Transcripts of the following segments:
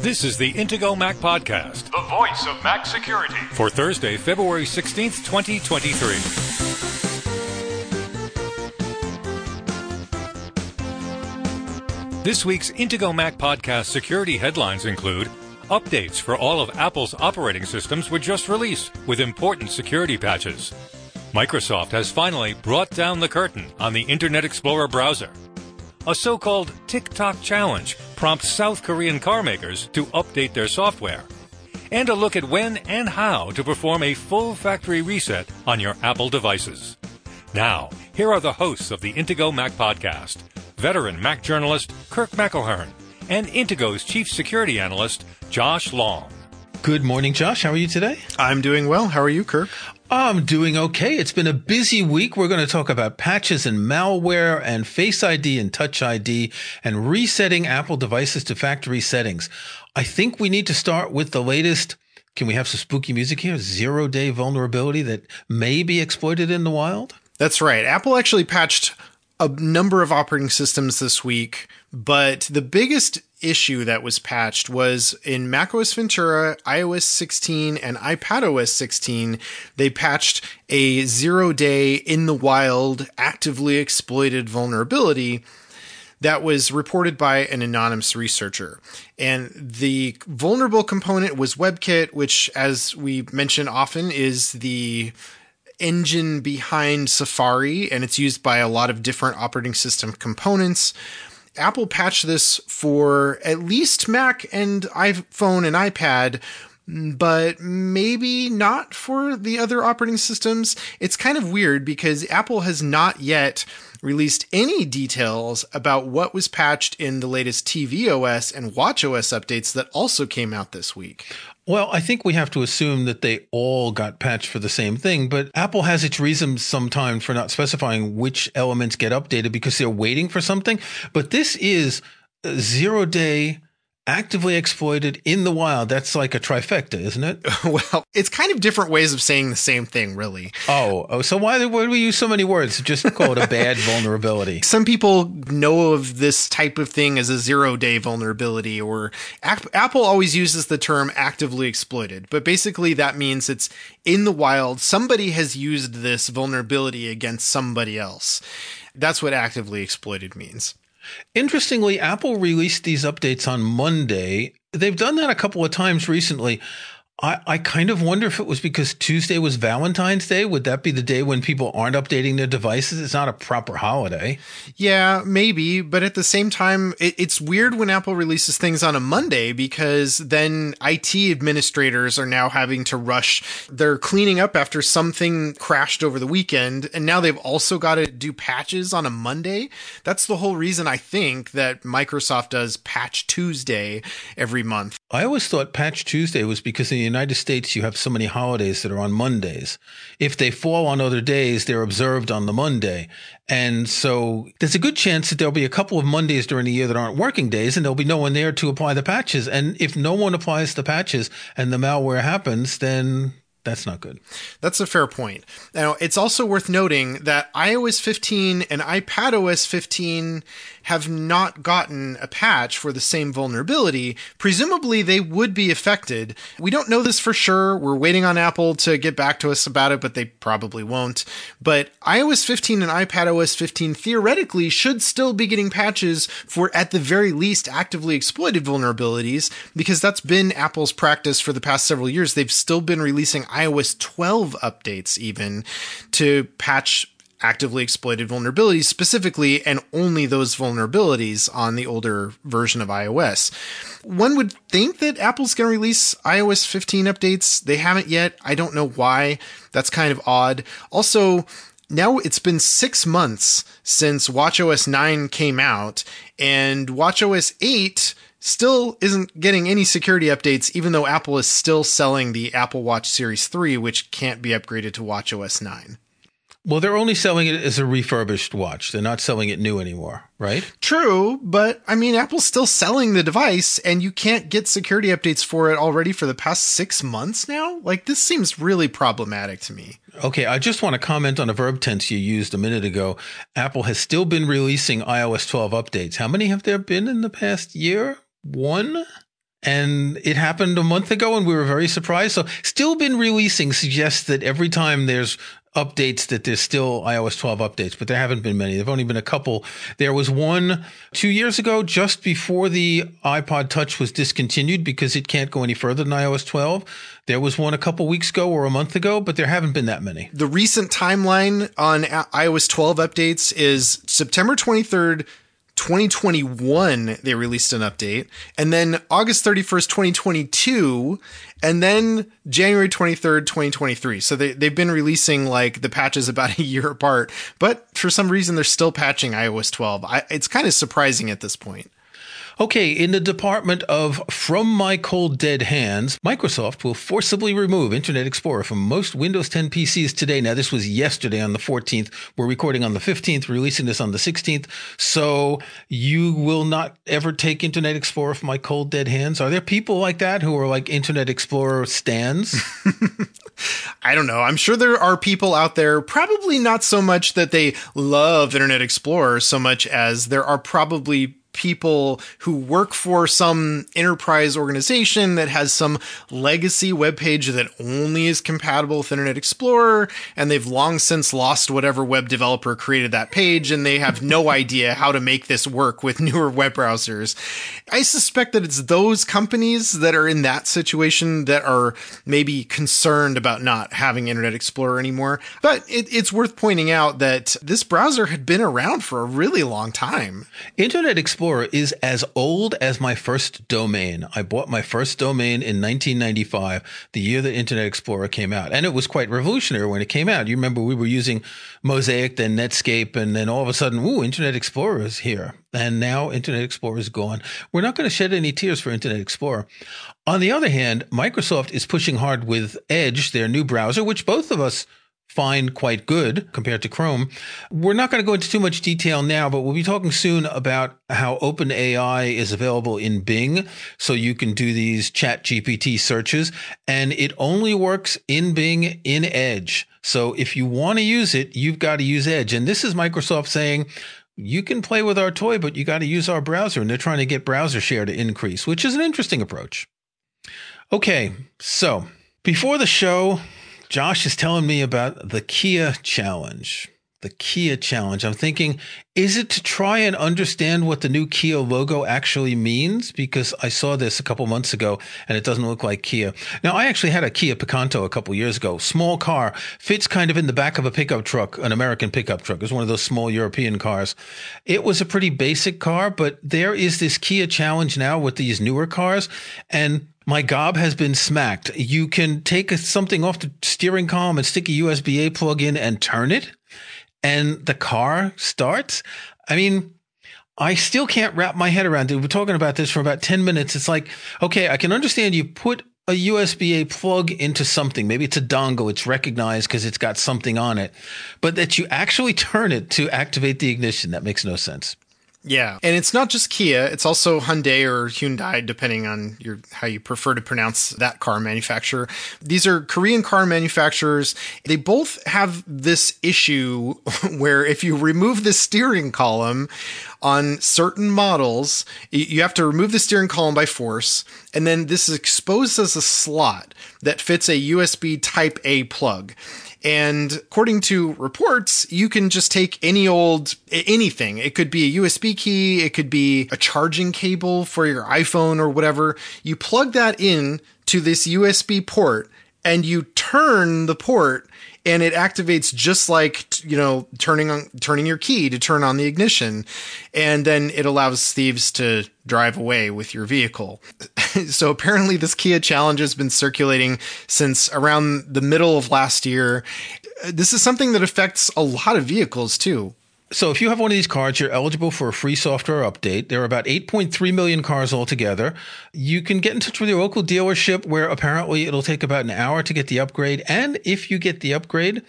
This is the Intego Mac Podcast the voice of Mac security. for Thursday, February 16th, 2023. This week's Intego Mac Podcast security headlines include updates for all of Apple's operating systems were just released with important security patches. Microsoft has finally brought down the curtain on the Internet Explorer browser. A so called TikTok challenge prompts South Korean car makers to update their software. And a look at when and how to perform a full factory reset on your Apple devices. Now, here are the hosts of the Intego Mac podcast veteran Mac journalist Kirk McElhearn and Intego's chief security analyst Josh Long. Good morning, Josh. How are you today? I'm doing well. How are you, Kirk? I'm doing okay. It's been a busy week. We're going to talk about patches and malware and Face ID and Touch ID and resetting Apple devices to factory settings. I think we need to start with the latest. Can we have some spooky music here? Zero day vulnerability that may be exploited in the wild? That's right. Apple actually patched a number of operating systems this week, but the biggest issue that was patched was in macOS Ventura, iOS 16, and iPadOS 16. They patched a zero day in the wild, actively exploited vulnerability that was reported by an anonymous researcher. And the vulnerable component was WebKit, which, as we mention often, is the engine behind Safari, and it's used by a lot of different operating system components. Apple patched this for at least Mac and iPhone and iPad, but maybe not for the other operating systems. It's kind of weird because Apple has not yet released any details about what was patched in the latest tvOS and watchOS updates that also came out this week. Well, I think we have to assume that they all got patched for the same thing, but Apple has its reasons sometimes for not specifying which elements get updated because they're waiting for something. But this is zero day actively exploited in the wild. That's like a trifecta, isn't it? well, it's kind of different ways of saying the same thing, really. Oh, oh so why, why do we use so many words? Just call it a bad vulnerability. Some people know of this type of thing as a zero day vulnerability, or Ap- Apple always uses the term actively exploited, but basically that means it's in the wild. Somebody has used this vulnerability against somebody else. That's what actively exploited means. Interestingly, Apple released these updates on Monday. They've done that a couple of times recently. I, I kind of wonder if it was because Tuesday was Valentine's Day. Would that be the day when people aren't updating their devices? It's not a proper holiday. Yeah, maybe. But at the same time, it, it's weird when Apple releases things on a Monday because then IT administrators are now having to rush. They're cleaning up after something crashed over the weekend. And now they've also got to do patches on a Monday. That's the whole reason I think that Microsoft does Patch Tuesday every month. I always thought Patch Tuesday was because in the United States you have so many holidays that are on Mondays. If they fall on other days, they're observed on the Monday. And so there's a good chance that there'll be a couple of Mondays during the year that aren't working days and there'll be no one there to apply the patches. And if no one applies the patches and the malware happens, then that's not good. That's a fair point. Now, it's also worth noting that iOS 15 and iPadOS 15 have not gotten a patch for the same vulnerability. Presumably, they would be affected. We don't know this for sure. We're waiting on Apple to get back to us about it, but they probably won't. But iOS 15 and iPadOS 15 theoretically should still be getting patches for, at the very least, actively exploited vulnerabilities, because that's been Apple's practice for the past several years. They've still been releasing iOS 12 updates, even to patch actively exploited vulnerabilities specifically and only those vulnerabilities on the older version of iOS. One would think that Apple's going to release iOS 15 updates. They haven't yet. I don't know why. That's kind of odd. Also, now it's been six months since WatchOS 9 came out, and WatchOS 8 still isn't getting any security updates, even though Apple is still selling the Apple Watch Series 3, which can't be upgraded to WatchOS 9. Well, they're only selling it as a refurbished watch. They're not selling it new anymore, right? True, but I mean, Apple's still selling the device, and you can't get security updates for it already for the past six months now? Like, this seems really problematic to me. Okay, I just want to comment on a verb tense you used a minute ago. Apple has still been releasing iOS 12 updates. How many have there been in the past year? One? And it happened a month ago and we were very surprised. So still been releasing suggests that every time there's updates that there's still iOS 12 updates, but there haven't been many. There've only been a couple. There was one two years ago, just before the iPod Touch was discontinued because it can't go any further than iOS 12. There was one a couple weeks ago or a month ago, but there haven't been that many. The recent timeline on iOS 12 updates is September 23rd, 2021 they released an update and then August 31st 2022 and then January 23rd 2023 so they they've been releasing like the patches about a year apart but for some reason they're still patching iOS 12 I, it's kind of surprising at this point Okay, in the department of From My Cold Dead Hands, Microsoft will forcibly remove Internet Explorer from most Windows 10 PCs today. Now, this was yesterday on the 14th. We're recording on the 15th, releasing this on the 16th. So you will not ever take Internet Explorer from my cold dead hands. Are there people like that who are like Internet Explorer stands? I don't know. I'm sure there are people out there, probably not so much that they love Internet Explorer so much as there are probably people who work for some enterprise organization that has some legacy web page that only is compatible with Internet Explorer, and they've long since lost whatever web developer created that page, and they have no idea how to make this work with newer web browsers. I suspect that it's those companies that are in that situation that are maybe concerned about not having Internet Explorer anymore. But it, it's worth pointing out that this browser had been around for a really long time. Internet Explorer Explorer is as old as my first domain. I bought my first domain in 1995, the year that Internet Explorer came out. And it was quite revolutionary when it came out. You remember we were using Mosaic, then Netscape, and then all of a sudden, ooh, Internet Explorer is here. And now Internet Explorer is gone. We're not going to shed any tears for Internet Explorer. On the other hand, Microsoft is pushing hard with Edge, their new browser, which both of us find quite good compared to Chrome. We're not going to go into too much detail now, but we'll be talking soon about how OpenAI is available in Bing. So you can do these chat GPT searches and it only works in Bing in Edge. So if you want to use it, you've got to use Edge. And this is Microsoft saying, you can play with our toy, but you got to use our browser. And they're trying to get browser share to increase, which is an interesting approach. Okay. So before the show, Josh is telling me about the Kia challenge. The Kia challenge. I'm thinking, is it to try and understand what the new Kia logo actually means? Because I saw this a couple months ago and it doesn't look like Kia. Now, I actually had a Kia Picanto a couple years ago. Small car, fits kind of in the back of a pickup truck, an American pickup truck. It was one of those small European cars. It was a pretty basic car, but there is this Kia challenge now with these newer cars. And my gob has been smacked. You can take something off the steering column and stick a USB A plug in and turn it, and the car starts. I mean, I still can't wrap my head around it. We're talking about this for about 10 minutes. It's like, okay, I can understand you put a USB A plug into something. Maybe it's a dongle. It's recognized because it's got something on it, but that you actually turn it to activate the ignition. That makes no sense. Yeah, and it's not just Kia; it's also Hyundai or Hyundai, depending on your how you prefer to pronounce that car manufacturer. These are Korean car manufacturers. They both have this issue where if you remove the steering column on certain models, you have to remove the steering column by force, and then this is exposed as a slot that fits a USB Type A plug. And according to reports, you can just take any old anything. It could be a USB key, it could be a charging cable for your iPhone or whatever. You plug that in to this USB port and you turn the port and it activates just like you know turning on turning your key to turn on the ignition. And then it allows thieves to drive away with your vehicle. So apparently this kia challenge has been circulating since around the middle of last year. This is something that affects a lot of vehicles too so if you have one of these cards, you're eligible for a free software update. There are about 8.3 million cars altogether. You can get in touch with your local dealership where apparently it'll take about an hour to get the upgrade. And if you get the upgrade,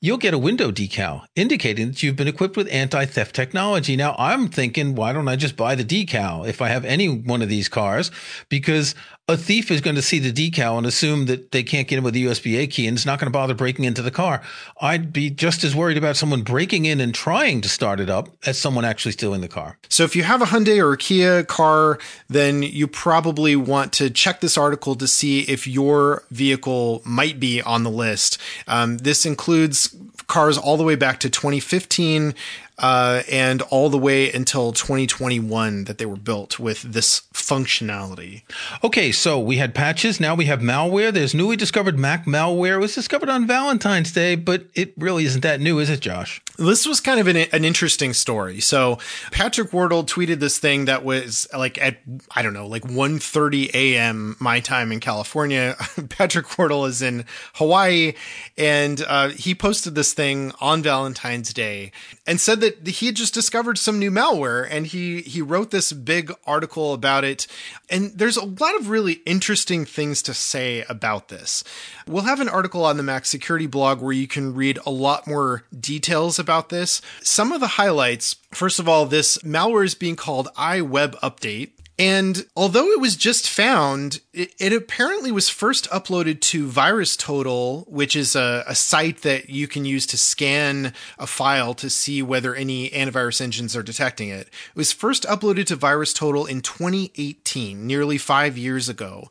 you'll get a window decal indicating that you've been equipped with anti-theft technology. Now I'm thinking, why don't I just buy the decal if I have any one of these cars? Because a thief is going to see the decal and assume that they can't get in with the USB A key and is not going to bother breaking into the car. I'd be just as worried about someone breaking in and trying to start it up as someone actually stealing the car. So if you have a Hyundai or a Kia car, then you probably want to check this article to see if your vehicle might be on the list. Um, this includes cars all the way back to 2015 uh, and all the way until 2021 that they were built with this functionality. Okay, so we had patches. Now we have malware. There's newly discovered Mac malware. It was discovered on Valentine's Day, but it really isn't that new, is it, Josh? This was kind of an, an interesting story. So Patrick Wardle tweeted this thing that was like at I don't know, like 1:30 a.m. my time in California. Patrick Wardle is in Hawaii, and uh, he posted this thing on Valentine's Day and said that he had just discovered some new malware, and he he wrote this big article about it. And there's a lot of really interesting things to say about this. We'll have an article on the Mac Security blog where you can read a lot more details about this. Some of the highlights first of all, this malware is being called iWeb Update. And although it was just found, it, it, apparently was first uploaded to VirusTotal, which is a, a, site that you can use to scan a file to see whether any antivirus engines are detecting it. It was first uploaded to VirusTotal in 2018, nearly five years ago,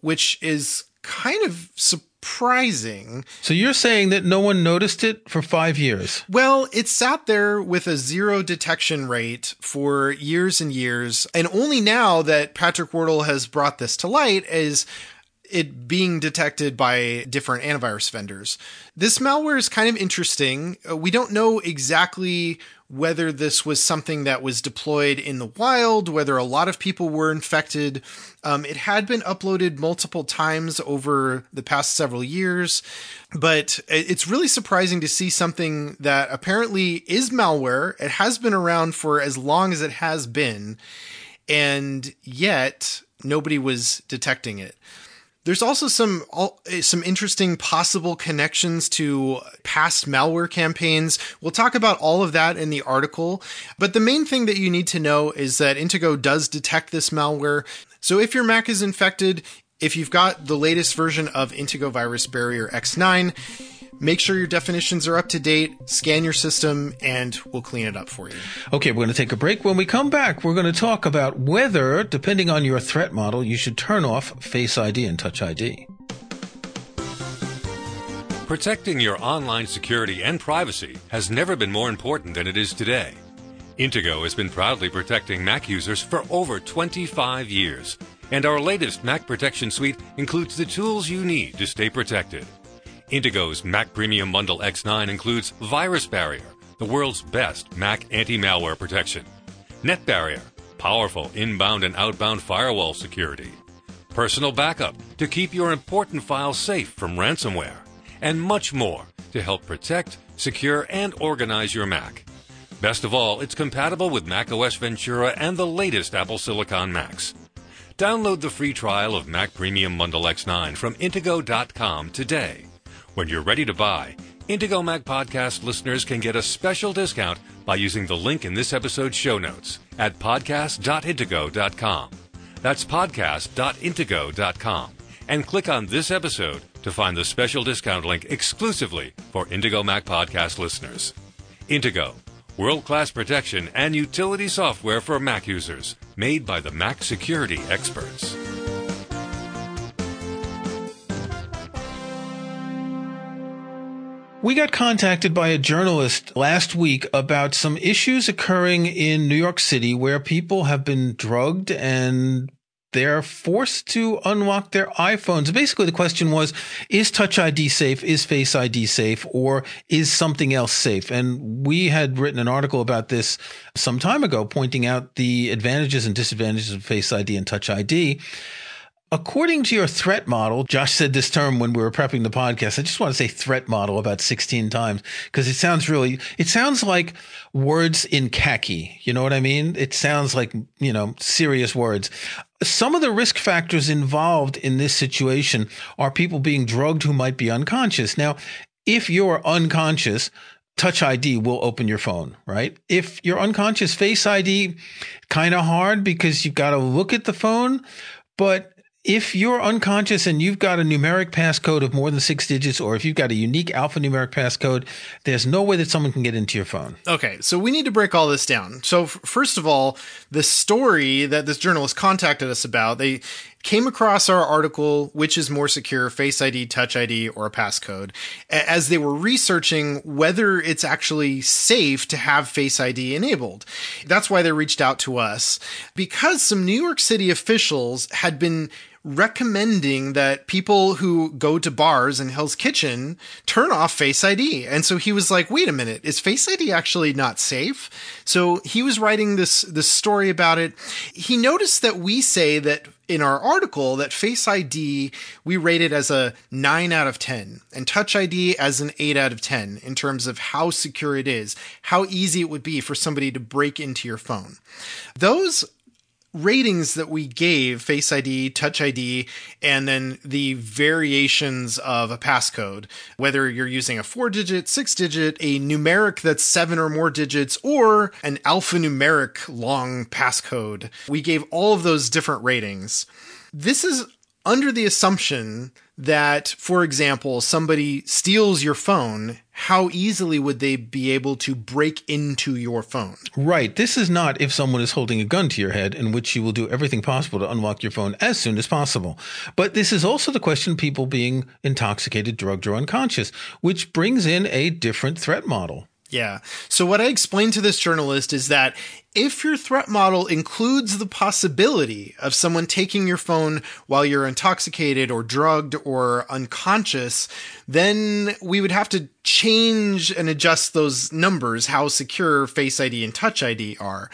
which is kind of surprising. So you're saying that no one noticed it for five years? Well, it sat there with a zero detection rate for years and years. And only now that Patrick Wardle has brought this to light is it being detected by different antivirus vendors. This malware is kind of interesting. Uh, we don't know exactly whether this was something that was deployed in the wild, whether a lot of people were infected. Um, it had been uploaded multiple times over the past several years, but it's really surprising to see something that apparently is malware. It has been around for as long as it has been, and yet nobody was detecting it. There's also some eh, some interesting possible connections to past malware campaigns. We'll talk about all of that in the article, but the main thing that you need to know is that Intego does detect this malware. So if your Mac is infected, if you've got the latest version of Intego VirusBarrier X9, Make sure your definitions are up to date, scan your system, and we'll clean it up for you. Okay, we're going to take a break. When we come back, we're going to talk about whether, depending on your threat model, you should turn off Face ID and Touch ID. Protecting your online security and privacy has never been more important than it is today. Intego has been proudly protecting Mac users for over 25 years, and our latest Mac Protection Suite includes the tools you need to stay protected. Intego's Mac Premium Bundle X9 includes VirusBarrier, the world's best Mac anti-malware protection. NetBarrier, powerful inbound and outbound firewall security. Personal Backup, to keep your important files safe from ransomware. And much more to help protect, secure, and organize your Mac. Best of all, it's compatible with macOS Ventura and the latest Apple Silicon Macs. Download the free trial of Mac Premium Bundle X9 from Intego.com today. When you're ready to buy, Intego Mac Podcast listeners can get a special discount by using the link in this episode's show notes at podcast.intego.com. That's podcast.intego.com. And click on this episode to find the special discount link exclusively for Intego Mac Podcast listeners. Intego, world class protection and utility software for Mac users, made by the Mac security experts. We got contacted by a journalist last week about some issues occurring in New York City where people have been drugged and they're forced to unlock their iPhones. Basically, the question was, is Touch ID safe? Is Face ID safe? Or is something else safe? And we had written an article about this some time ago, pointing out the advantages and disadvantages of Face ID and Touch ID. According to your threat model, Josh said this term when we were prepping the podcast. I just want to say threat model about 16 times because it sounds really, it sounds like words in khaki. You know what I mean? It sounds like, you know, serious words. Some of the risk factors involved in this situation are people being drugged who might be unconscious. Now, if you're unconscious, Touch ID will open your phone, right? If you're unconscious, Face ID, kind of hard because you've got to look at the phone, but if you're unconscious and you've got a numeric passcode of more than six digits, or if you've got a unique alphanumeric passcode, there's no way that someone can get into your phone. Okay, so we need to break all this down. So, f- first of all, the story that this journalist contacted us about, they came across our article, which is more secure, Face ID, Touch ID, or a passcode, as they were researching whether it's actually safe to have Face ID enabled. That's why they reached out to us because some New York City officials had been recommending that people who go to bars in Hell's Kitchen turn off Face ID. And so he was like, wait a minute, is Face ID actually not safe? So he was writing this, this story about it. He noticed that we say that in our article that Face ID we rate it as a 9 out of 10 and Touch ID as an 8 out of 10 in terms of how secure it is, how easy it would be for somebody to break into your phone. Those ratings that we gave Face ID, Touch ID, and then the variations of a passcode, whether you're using a four digit, six digit, a numeric that's seven or more digits, or an alphanumeric long passcode. We gave all of those different ratings. This is under the assumption that, for example, somebody steals your phone, how easily would they be able to break into your phone? Right. This is not if someone is holding a gun to your head, in which you will do everything possible to unlock your phone as soon as possible. But this is also the question people being intoxicated, drugged, or unconscious, which brings in a different threat model. Yeah. So what I explained to this journalist is that if your threat model includes the possibility of someone taking your phone while you're intoxicated or drugged or unconscious, then we would have to change and adjust those numbers, how secure Face ID and Touch ID are.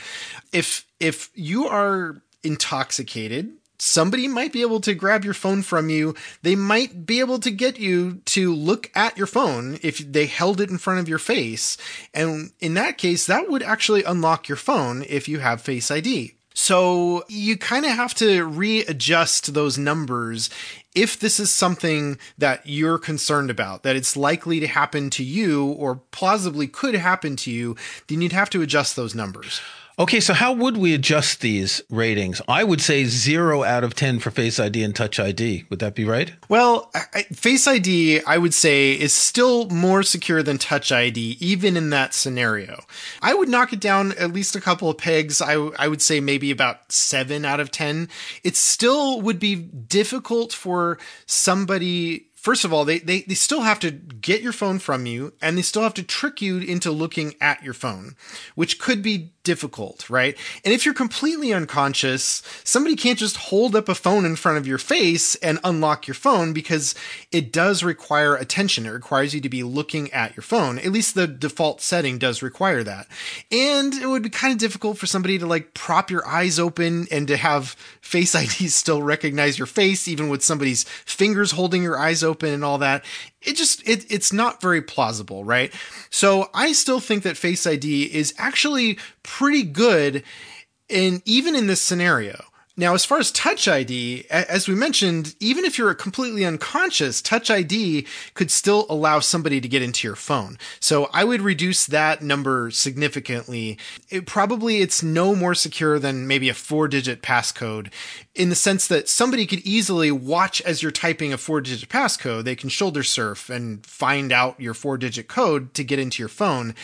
If, if you are intoxicated, somebody might be able to grab your phone from you. They might be able to get you to look at your phone if they held it in front of your face. And in that case, that would actually unlock your phone if you have Face ID. So you kind of have to readjust those numbers if this is something that you're concerned about, that it's likely to happen to you or plausibly could happen to you, then you'd have to adjust those numbers. Okay, so how would we adjust these ratings? I would say zero out of 10 for Face ID and Touch ID. Would that be right? Well, I, Face ID, I would say, is still more secure than Touch ID, even in that scenario. I would knock it down at least a couple of pegs. I, I would say maybe about seven out of 10. It still would be difficult for somebody first of all, they, they, they still have to get your phone from you and they still have to trick you into looking at your phone, which could be difficult, right? And if you're completely unconscious, somebody can't just hold up a phone in front of your face and unlock your phone because it does require attention. It requires you to be looking at your phone. At least the default setting does require that. And it would be kind of difficult for somebody to like prop your eyes open and to have Face ID still recognize your face, even with somebody's fingers holding your eyes open and all that it just it, it's not very plausible right? So i still think that face id is actually pretty good in even in this scenario now, as far as Touch ID, as we mentioned, even if you're completely unconscious, Touch ID could still allow somebody to get into your phone. So I would reduce that number significantly. It probably it's no more secure than maybe a four digit passcode in the sense that somebody could easily watch as you're typing a four digit passcode. They can shoulder surf and find out your four digit code to get into your phone.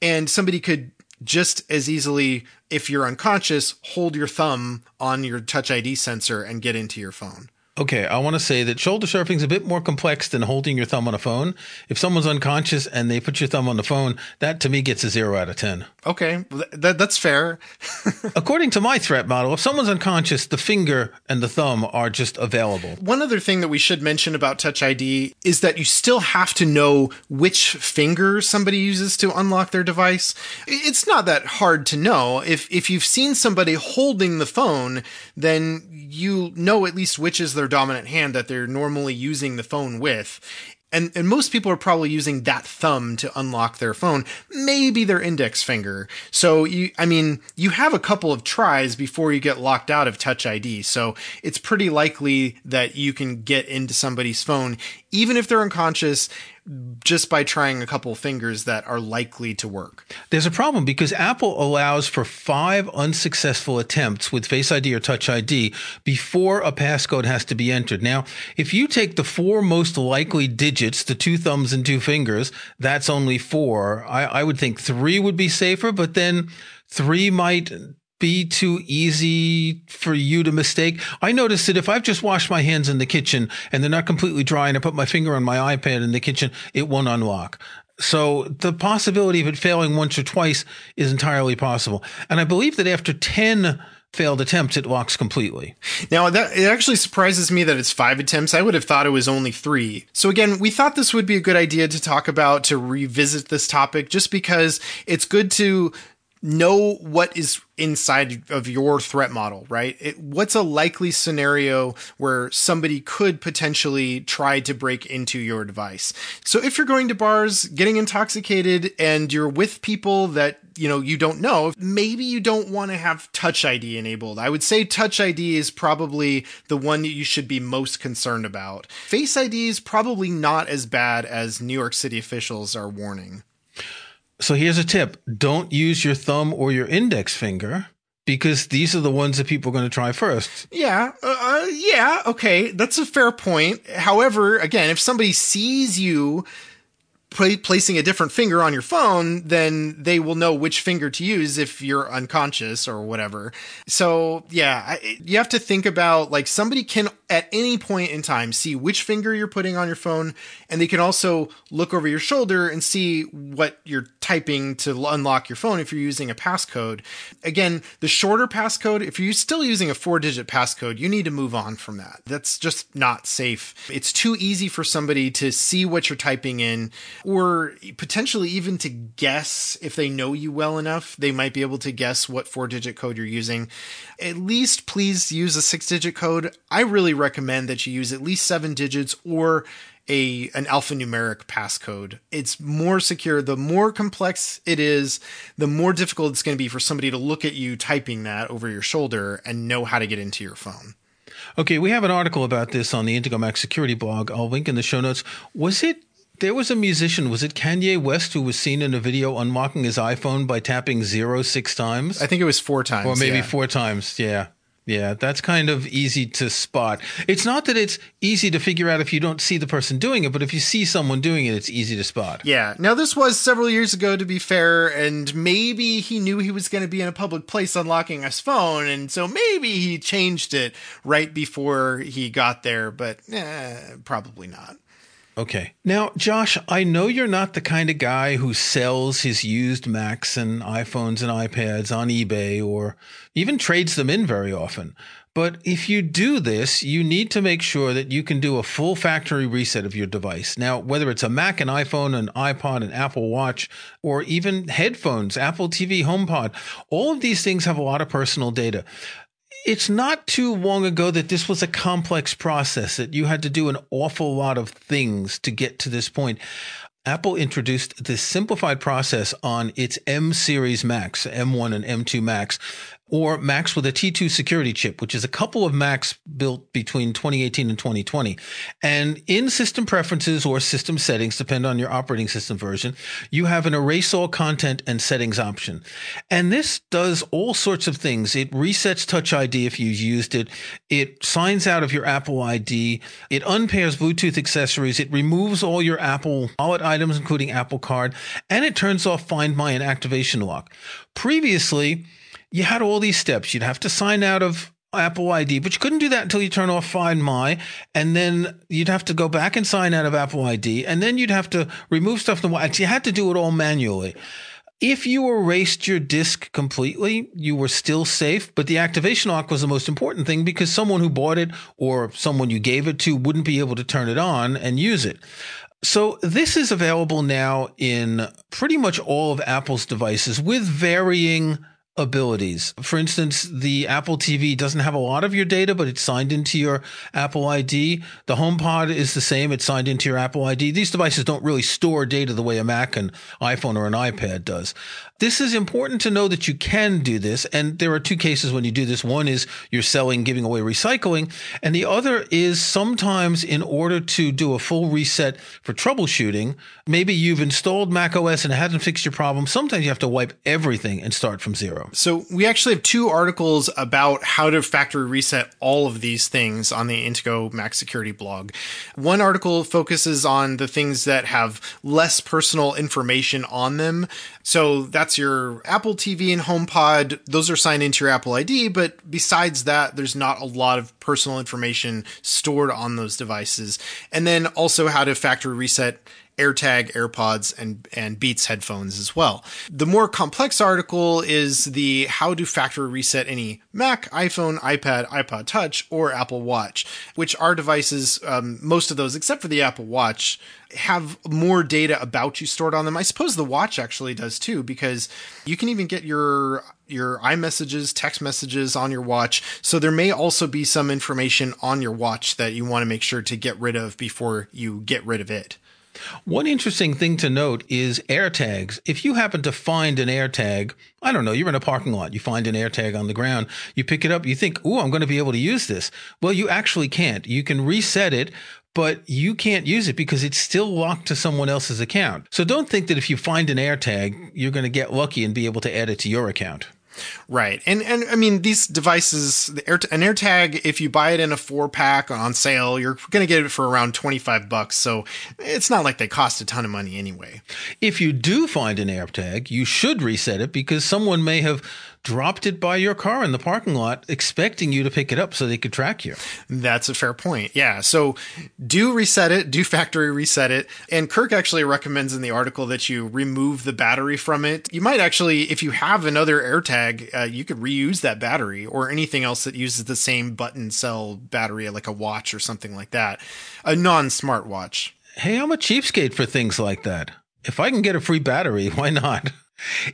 And somebody could just as easily, if you're unconscious, hold your thumb on your Touch ID sensor and get into your phone. Okay, I want to say that shoulder surfing is a bit more complex than holding your thumb on a phone. If someone's unconscious and they put your thumb on the phone, that to me gets a zero out of 10. Okay, that, that's fair. According to my threat model, if someone's unconscious, the finger and the thumb are just available. One other thing that we should mention about Touch ID is that you still have to know which finger somebody uses to unlock their device. It's not that hard to know. If, if you've seen somebody holding the phone, then you know at least which is their dominant hand that they're normally using the phone with. And, and most people are probably using that thumb to unlock their phone, maybe their index finger. So you, I mean, you have a couple of tries before you get locked out of Touch ID. So it's pretty likely that you can get into somebody's phone, even if they're unconscious, just by trying a couple fingers that are likely to work. There's a problem because Apple allows for five unsuccessful attempts with Face ID or Touch ID before a passcode has to be entered. Now, if you take the four most likely digits, the two thumbs and two fingers, that's only four. I, I would think three would be safer, but then three might be too easy for you to mistake? I noticed that if I've just washed my hands in the kitchen and they're not completely dry and I put my finger on my iPad in the kitchen, it won't unlock. So the possibility of it failing once or twice is entirely possible. And I believe that after 10 failed attempts, it locks completely. Now that it actually surprises me that it's five attempts. I would have thought it was only three. So again, we thought this would be a good idea to talk about to revisit this topic just because it's good to know what is inside of your threat model, right? It, what's a likely scenario where somebody could potentially try to break into your device? So if you're going to bars, getting intoxicated, and you're with people that you know you don't know, maybe you don't want to have Touch ID enabled. I would say Touch ID is probably the one that you should be most concerned about. Face ID is probably not as bad as New York City officials are warning. So here's a tip. Don't use your thumb or your index finger because these are the ones that people are going to try first. Yeah. Uh, uh, yeah. Okay. That's a fair point. However, again, if somebody sees you placing a different finger on your phone, then they will know which finger to use if you're unconscious or whatever. So yeah, you have to think about like somebody can at any point in time see which finger you're putting on your phone, and they can also look over your shoulder and see what you're typing to unlock your phone if you're using a passcode. Again, the shorter passcode, if you're still using a four digit passcode, you need to move on from that. That's just not safe. It's too easy for somebody to see what you're typing in or potentially even to guess if they know you well enough, they might be able to guess what four digit code you're using. At least please use a six digit code. I really recommend that you use at least seven digits or a an alphanumeric passcode. It's more secure. The more complex it is, the more difficult it's going to be for somebody to look at you typing that over your shoulder and know how to get into your phone. Okay, we have an article about this on the Intego Mac Security blog. I'll link in the show notes. Was it there was a musician, was it Kanye West, who was seen in a video unlocking his iPhone by tapping zero six times? I think it was four times. Or maybe yeah. four times, yeah. Yeah, that's kind of easy to spot. It's not that it's easy to figure out if you don't see the person doing it, but if you see someone doing it, it's easy to spot. Yeah. Now, this was several years ago, to be fair, and maybe he knew he was going to be in a public place unlocking his phone, and so maybe he changed it right before he got there, but eh, probably not. Okay. Now, Josh, I know you're not the kind of guy who sells his used Macs and iPhones and iPads on eBay or even trades them in very often. But if you do this, you need to make sure that you can do a full factory reset of your device. Now, whether it's a Mac, an iPhone, an iPod, an Apple Watch, or even headphones, Apple TV, HomePod, all of these things have a lot of personal data it's not too long ago that this was a complex process, that you had to do an awful lot of things to get to this point. Apple introduced this simplified process on its M series Macs, M1 and M2 Macs, or Macs with a T2 security chip, which is a couple of Macs built between 2018 and 2020. And in system preferences or system settings, depend on your operating system version, you have an erase all content and settings option. And this does all sorts of things. It resets Touch ID if you've used it. It signs out of your Apple ID. It unpairs Bluetooth accessories. It removes all your Apple wallet items, including Apple Card, and it turns off Find My and Activation Lock. Previously, you had all these steps. You'd have to sign out of Apple ID, but you couldn't do that until you turn off Find My, and then you'd have to go back and sign out of Apple ID, and then you'd have to remove stuff from the watch. You had to do it all manually. If you erased your disk completely, you were still safe, but the activation lock was the most important thing because someone who bought it or someone you gave it to wouldn't be able to turn it on and use it. So this is available now in pretty much all of Apple's devices with varying abilities. For instance, the Apple TV doesn't have a lot of your data, but it's signed into your Apple ID. The HomePod is the same. It's signed into your Apple ID. These devices don't really store data the way a Mac, an iPhone, or an iPad does. This is important to know that you can do this. And there are two cases when you do this. One is you're selling, giving away recycling. And the other is sometimes in order to do a full reset for troubleshooting, maybe you've installed Mac OS and it hasn't fixed your problem. Sometimes you have to wipe everything and start from zero. So we actually have two articles about how to factory reset all of these things on the Intego Mac Security blog. One article focuses on the things that have less personal information on them. So that's your Apple TV and HomePod. Those are signed into your Apple ID, but besides that, there's not a lot of personal information stored on those devices. And then also how to factory reset AirTag, AirPods, and, and Beats headphones as well. The more complex article is the how to factory reset any Mac, iPhone, iPad, iPod Touch, or Apple Watch, which are devices, um, most of those, except for the Apple Watch, have more data about you stored on them. I suppose the watch actually does too, because you can even get your your iMessages, text messages on your watch. So there may also be some information on your watch that you want to make sure to get rid of before you get rid of it. One interesting thing to note is AirTags. If you happen to find an AirTag, I don't know, you're in a parking lot, you find an AirTag on the ground, you pick it up, you think, oh, I'm going to be able to use this. Well, you actually can't. You can reset it, but you can't use it because it's still locked to someone else's account. So don't think that if you find an AirTag, you're going to get lucky and be able to add it to your account. Right. And and I mean these devices the Air, an AirTag if you buy it in a 4 pack on sale, you're going to get it for around 25 bucks. So it's not like they cost a ton of money anyway. If you do find an AirTag, you should reset it because someone may have dropped it by your car in the parking lot expecting you to pick it up so they could track you. That's a fair point. Yeah. So do reset it, do factory reset it. And Kirk actually recommends in the article that you remove the battery from it. You might actually, if you have another AirTag, uh, you could reuse that battery or anything else that uses the same button cell battery, like a watch or something like that, a non smartwatch. Hey, I'm a cheapskate for things like that. If I can get a free battery, why not?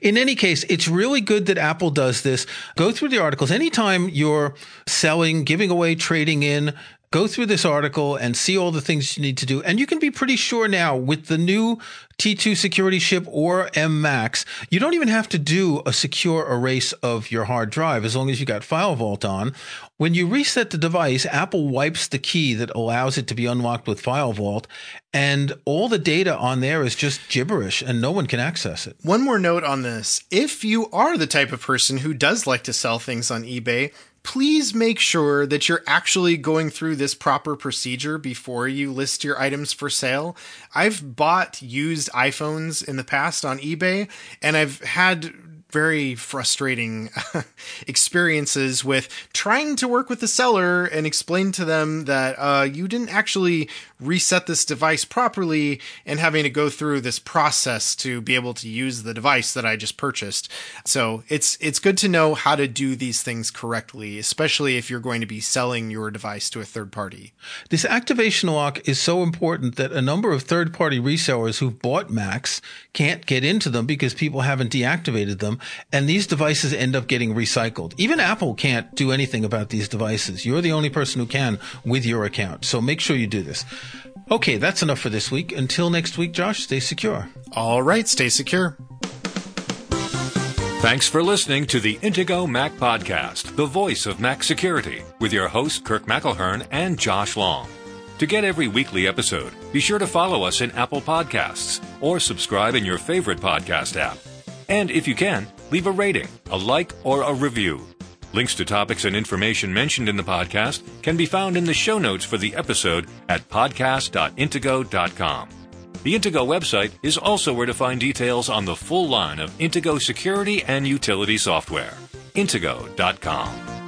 In any case, it's really good that Apple does this. Go through the articles. Anytime you're selling, giving away, trading in, go through this article and see all the things you need to do. And you can be pretty sure now with the new T2 security chip or M Macs, you don't even have to do a secure erase of your hard drive as long as you got FileVault on. When you reset the device, Apple wipes the key that allows it to be unlocked with FileVault, and all the data on there is just gibberish and no one can access it. One more note on this. If you are the type of person who does like to sell things on eBay, please make sure that you're actually going through this proper procedure before you list your items for sale. I've bought used iPhones in the past on eBay and I've had very frustrating experiences with trying to work with the seller and explain to them that uh, you didn't actually reset this device properly and having to go through this process to be able to use the device that I just purchased. So it's it's good to know how to do these things correctly, especially if you're going to be selling your device to a third party. This activation lock is so important that a number of third party resellers who've bought Macs can't get into them because people haven't deactivated them and these devices end up getting recycled. Even Apple can't do anything about these devices. You're the only person who can with your account. So make sure you do this. Okay, that's enough for this week. Until next week, Josh, stay secure. All right, stay secure. Thanks for listening to the Intego Mac Podcast, the voice of Mac security, with your hosts Kirk McElhearn and Josh Long. To get every weekly episode, be sure to follow us in Apple Podcasts or subscribe in your favorite podcast app. And if you can, leave a rating, a like, or a review. Links to topics and information mentioned in the podcast can be found in the show notes for the episode at podcast.intego.com. The Intego website is also where to find details on the full line of Intego security and utility software. Intego.com.